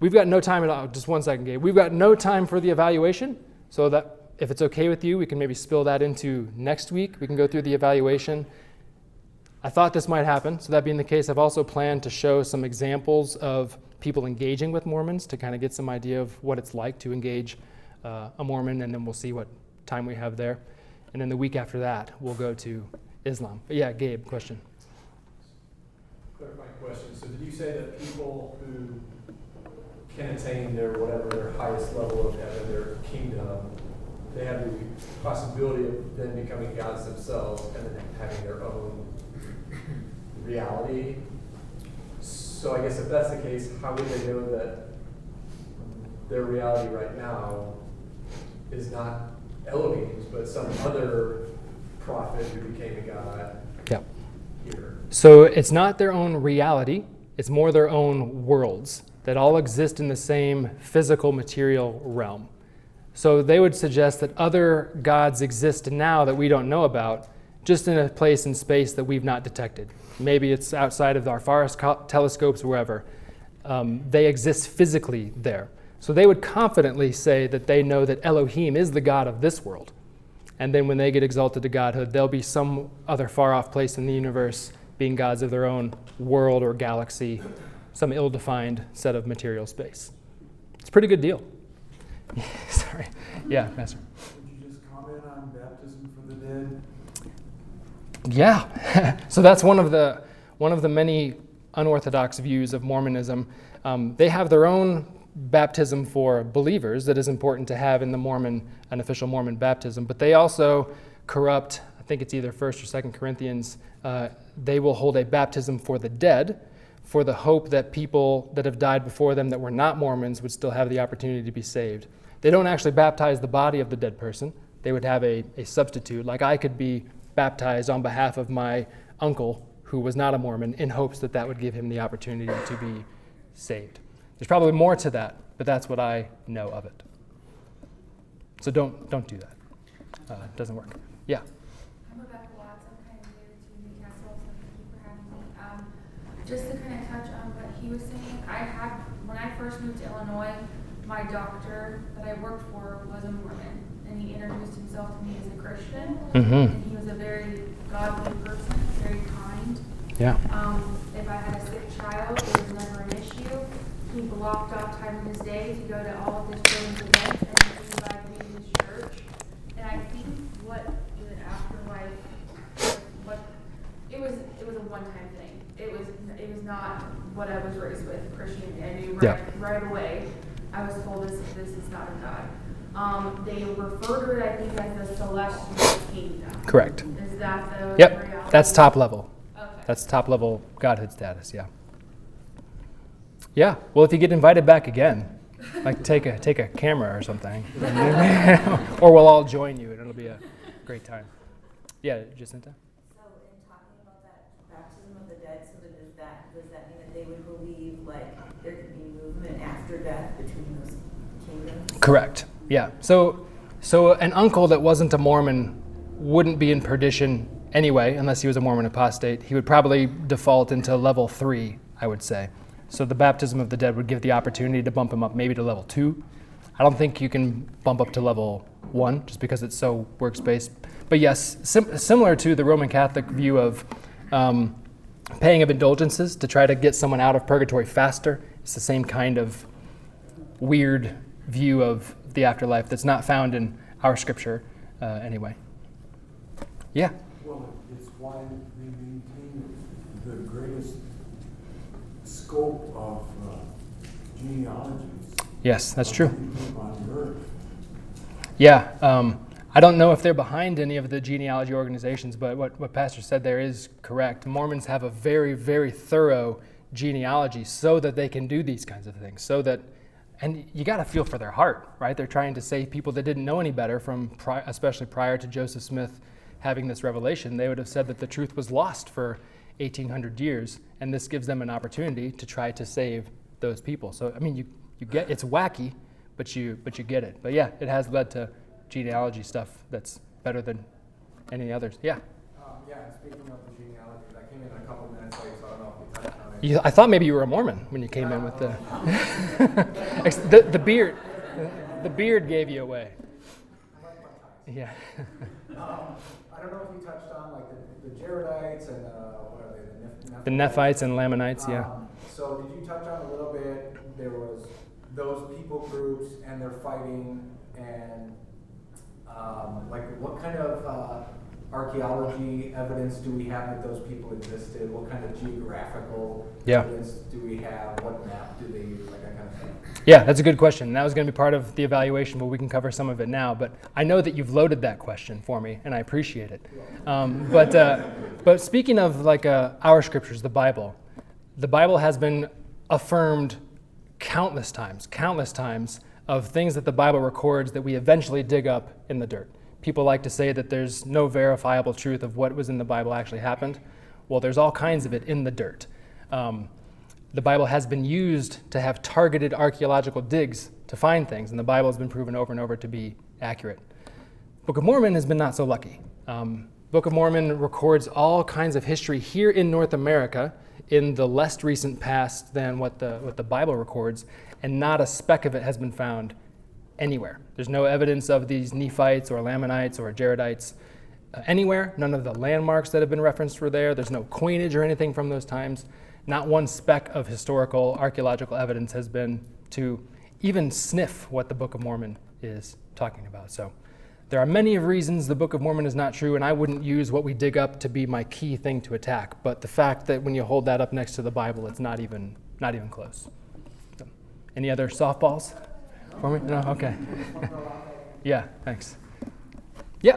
we've got no time at all. Just one second, Gabe. We've got no time for the evaluation, so that if it's okay with you, we can maybe spill that into next week. We can go through the evaluation. I thought this might happen. So, that being the case, I've also planned to show some examples of people engaging with Mormons to kind of get some idea of what it's like to engage uh, a Mormon, and then we'll see what time we have there. And then the week after that, we'll go to Islam. But yeah, Gabe, question. Clarifying question. So, did you say that people who can attain their whatever their highest level of heaven, their kingdom, they have the possibility of then becoming gods themselves and then having their own reality. So I guess if that's the case, how would they know that their reality right now is not Elohim's, but some other prophet who became a god? So it's not their own reality, it's more their own worlds that all exist in the same physical material realm. So they would suggest that other gods exist now that we don't know about, just in a place in space that we've not detected. Maybe it's outside of our farthest telescopes, wherever. Um, they exist physically there. So they would confidently say that they know that Elohim is the God of this world. And then when they get exalted to godhood, there'll be some other far off place in the universe being gods of their own world or galaxy, some ill defined set of material space. It's a pretty good deal. <laughs> Sorry. Yeah, Master. Would you just comment on baptism for the dead? Yeah. <laughs> so that's one of the one of the many unorthodox views of Mormonism. Um, they have their own baptism for believers that is important to have in the Mormon, an official Mormon baptism, but they also corrupt, I think it's either 1st or 2nd Corinthians, uh, they will hold a baptism for the dead for the hope that people that have died before them that were not Mormons would still have the opportunity to be saved. They don't actually baptize the body of the dead person, they would have a, a substitute. Like I could be baptized on behalf of my uncle who was not a Mormon in hopes that that would give him the opportunity to be saved. There's probably more to that, but that's what I know of it. So don't, don't do that. Uh, it doesn't work. Yeah. I'm Rebecca Watts. I'm kind of new to Newcastle, so thank you for having me. Um, just to kind of touch on what he was saying, I had, when I first moved to Illinois, my doctor that I worked for was a Mormon, and he introduced himself to me as a Christian. Mm-hmm. And he was a very godly person, very kind. Yeah. Um, if I had a sick child, it was never an issue he blocked off time in his day to go to all of his children's events and he invited me to his church. And I think what was it afterlife, what it was it was a one time thing. It was it was not what I was raised with Christianity. I knew right, yeah. right away. I was told this this is not a God. Um, they refer to it, I think, as the celestial kingdom. Correct. Is that the Yep. reality? That's top level. Okay. That's top level godhood status, yeah. Yeah. Well, if you get invited back again, like take a take a camera or something, <laughs> <laughs> or we'll all join you, and it'll be a great time. Yeah, Jacinta. So, in talking about that baptism of the dead, so does that does that mean that they would believe like there could be movement after death between those kingdoms? Correct. Yeah. So, so an uncle that wasn't a Mormon wouldn't be in perdition anyway, unless he was a Mormon apostate. He would probably default into level three, I would say. So the baptism of the dead would give the opportunity to bump him up maybe to level two. I don't think you can bump up to level one just because it's so works-based. But yes, sim- similar to the Roman Catholic view of um, paying of indulgences to try to get someone out of purgatory faster, it's the same kind of weird view of the afterlife that's not found in our scripture uh, anyway. Yeah. Well, it's why they maintain the greatest scope of uh, genealogies. Yes, that's true. Yeah. Um, I don't know if they're behind any of the genealogy organizations, but what, what Pastor said there is correct. Mormons have a very, very thorough genealogy so that they can do these kinds of things. So that, and you got to feel for their heart, right? They're trying to save people that didn't know any better from, pri- especially prior to Joseph Smith having this revelation. They would have said that the truth was lost for 1800 years, and this gives them an opportunity to try to save those people. So I mean, you, you get it's wacky, but you but you get it. But yeah, it has led to genealogy stuff that's better than any others. Yeah. Um, yeah, speaking of genealogy, I came in a couple minutes late, so I don't know if we touched on it. You, I thought maybe you were a Mormon when you came in with the <laughs> the, the beard. The beard gave you away. Yeah. um, <laughs> I don't know if you touched on like the, the Jaredites and uh, the Nephites and Lamanites, yeah. Um, so did you touch on a little bit? There was those people groups and they're fighting, and um, like what kind of uh, archaeology evidence do we have that those people existed? What kind of geographical yeah. evidence do we have? What map do they use? Like that kind of thing. Yeah, that's a good question. That was going to be part of the evaluation, but we can cover some of it now. But I know that you've loaded that question for me, and I appreciate it. Um, but uh, but speaking of like uh, our scriptures, the Bible, the Bible has been affirmed countless times, countless times of things that the Bible records that we eventually dig up in the dirt. People like to say that there's no verifiable truth of what was in the Bible actually happened. Well, there's all kinds of it in the dirt. Um, the Bible has been used to have targeted archaeological digs to find things, and the Bible has been proven over and over to be accurate. Book of Mormon has been not so lucky. Um, Book of Mormon records all kinds of history here in North America in the less recent past than what the, what the Bible records, and not a speck of it has been found anywhere. There's no evidence of these Nephites or Lamanites or Jaredites uh, anywhere. None of the landmarks that have been referenced were there. There's no coinage or anything from those times. Not one speck of historical archaeological evidence has been to even sniff what the Book of Mormon is talking about. So there are many of reasons the Book of Mormon is not true, and I wouldn't use what we dig up to be my key thing to attack. But the fact that when you hold that up next to the Bible, it's not even not even close. So, any other softballs for me? No. Okay. <laughs> yeah. Thanks. Yeah.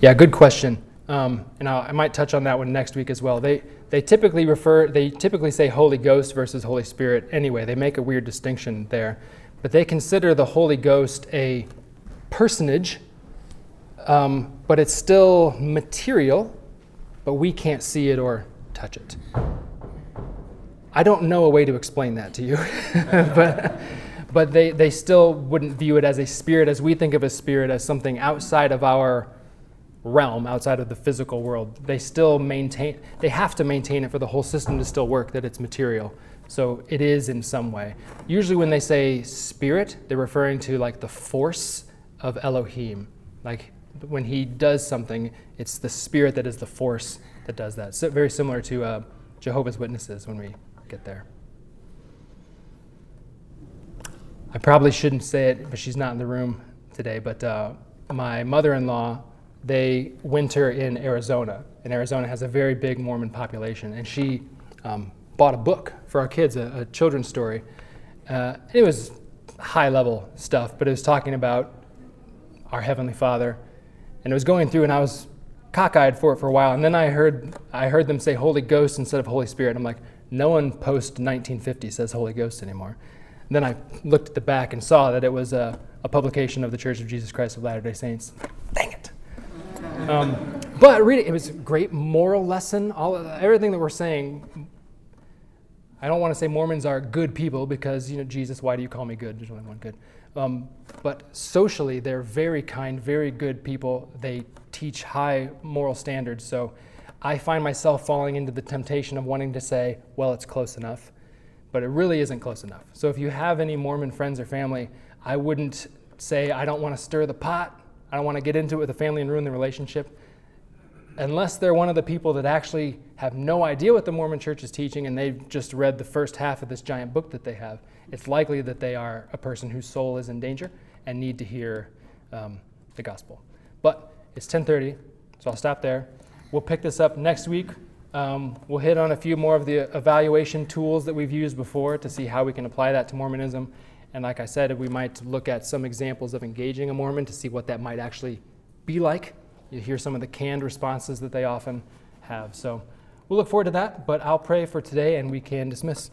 Yeah, good question. Um, and I'll, I might touch on that one next week as well. They they typically refer they typically say Holy Ghost versus Holy Spirit. Anyway, they make a weird distinction there, but they consider the Holy Ghost a personage, um, but it's still material, but we can't see it or touch it. I don't know a way to explain that to you, <laughs> but but they, they still wouldn't view it as a spirit as we think of a spirit as something outside of our realm outside of the physical world. They still maintain they have to maintain it for the whole system to still work that it's material. So it is in some way. Usually when they say spirit they're referring to like the force of elohim. Like when he does something it's the spirit that is the force that does that so very similar to uh, jehovah's witnesses when we get there i probably shouldn't say it but she's not in the room today but uh, my mother-in-law they winter in Arizona, and Arizona has a very big Mormon population. And she um, bought a book for our kids, a, a children's story. Uh, it was high level stuff, but it was talking about our Heavenly Father. And it was going through, and I was cockeyed for it for a while. And then I heard, I heard them say Holy Ghost instead of Holy Spirit. I'm like, no one post 1950 says Holy Ghost anymore. And then I looked at the back and saw that it was a, a publication of the Church of Jesus Christ of Latter day Saints. Dang it. Um, but read it. It was a great moral lesson. All everything that we're saying. I don't want to say Mormons are good people because you know Jesus. Why do you call me good? There's only one good. Um, but socially, they're very kind, very good people. They teach high moral standards. So I find myself falling into the temptation of wanting to say, well, it's close enough. But it really isn't close enough. So if you have any Mormon friends or family, I wouldn't say, I don't want to stir the pot. I don't want to get into it with the family and ruin the relationship. Unless they're one of the people that actually have no idea what the Mormon church is teaching and they've just read the first half of this giant book that they have, it's likely that they are a person whose soul is in danger and need to hear um, the gospel. But it's 10:30, so I'll stop there. We'll pick this up next week. Um, we'll hit on a few more of the evaluation tools that we've used before to see how we can apply that to Mormonism. And like I said, we might look at some examples of engaging a Mormon to see what that might actually be like. You hear some of the canned responses that they often have. So we'll look forward to that, but I'll pray for today and we can dismiss.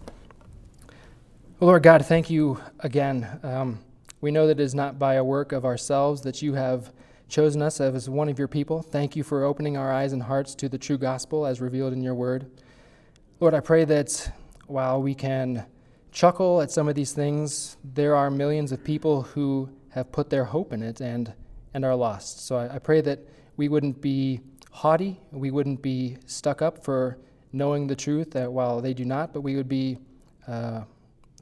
Lord God, thank you again. Um, we know that it is not by a work of ourselves that you have chosen us as one of your people. Thank you for opening our eyes and hearts to the true gospel as revealed in your word. Lord, I pray that while we can chuckle at some of these things, there are millions of people who have put their hope in it and, and are lost. So I, I pray that we wouldn't be haughty, we wouldn't be stuck up for knowing the truth that while they do not, but we would be uh,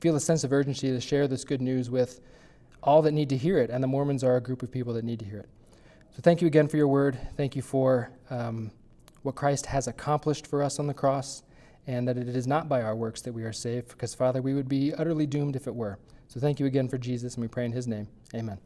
feel a sense of urgency to share this good news with all that need to hear it, and the Mormons are a group of people that need to hear it. So thank you again for your word. Thank you for um, what Christ has accomplished for us on the cross and that it is not by our works that we are saved, because, Father, we would be utterly doomed if it were. So thank you again for Jesus, and we pray in his name. Amen.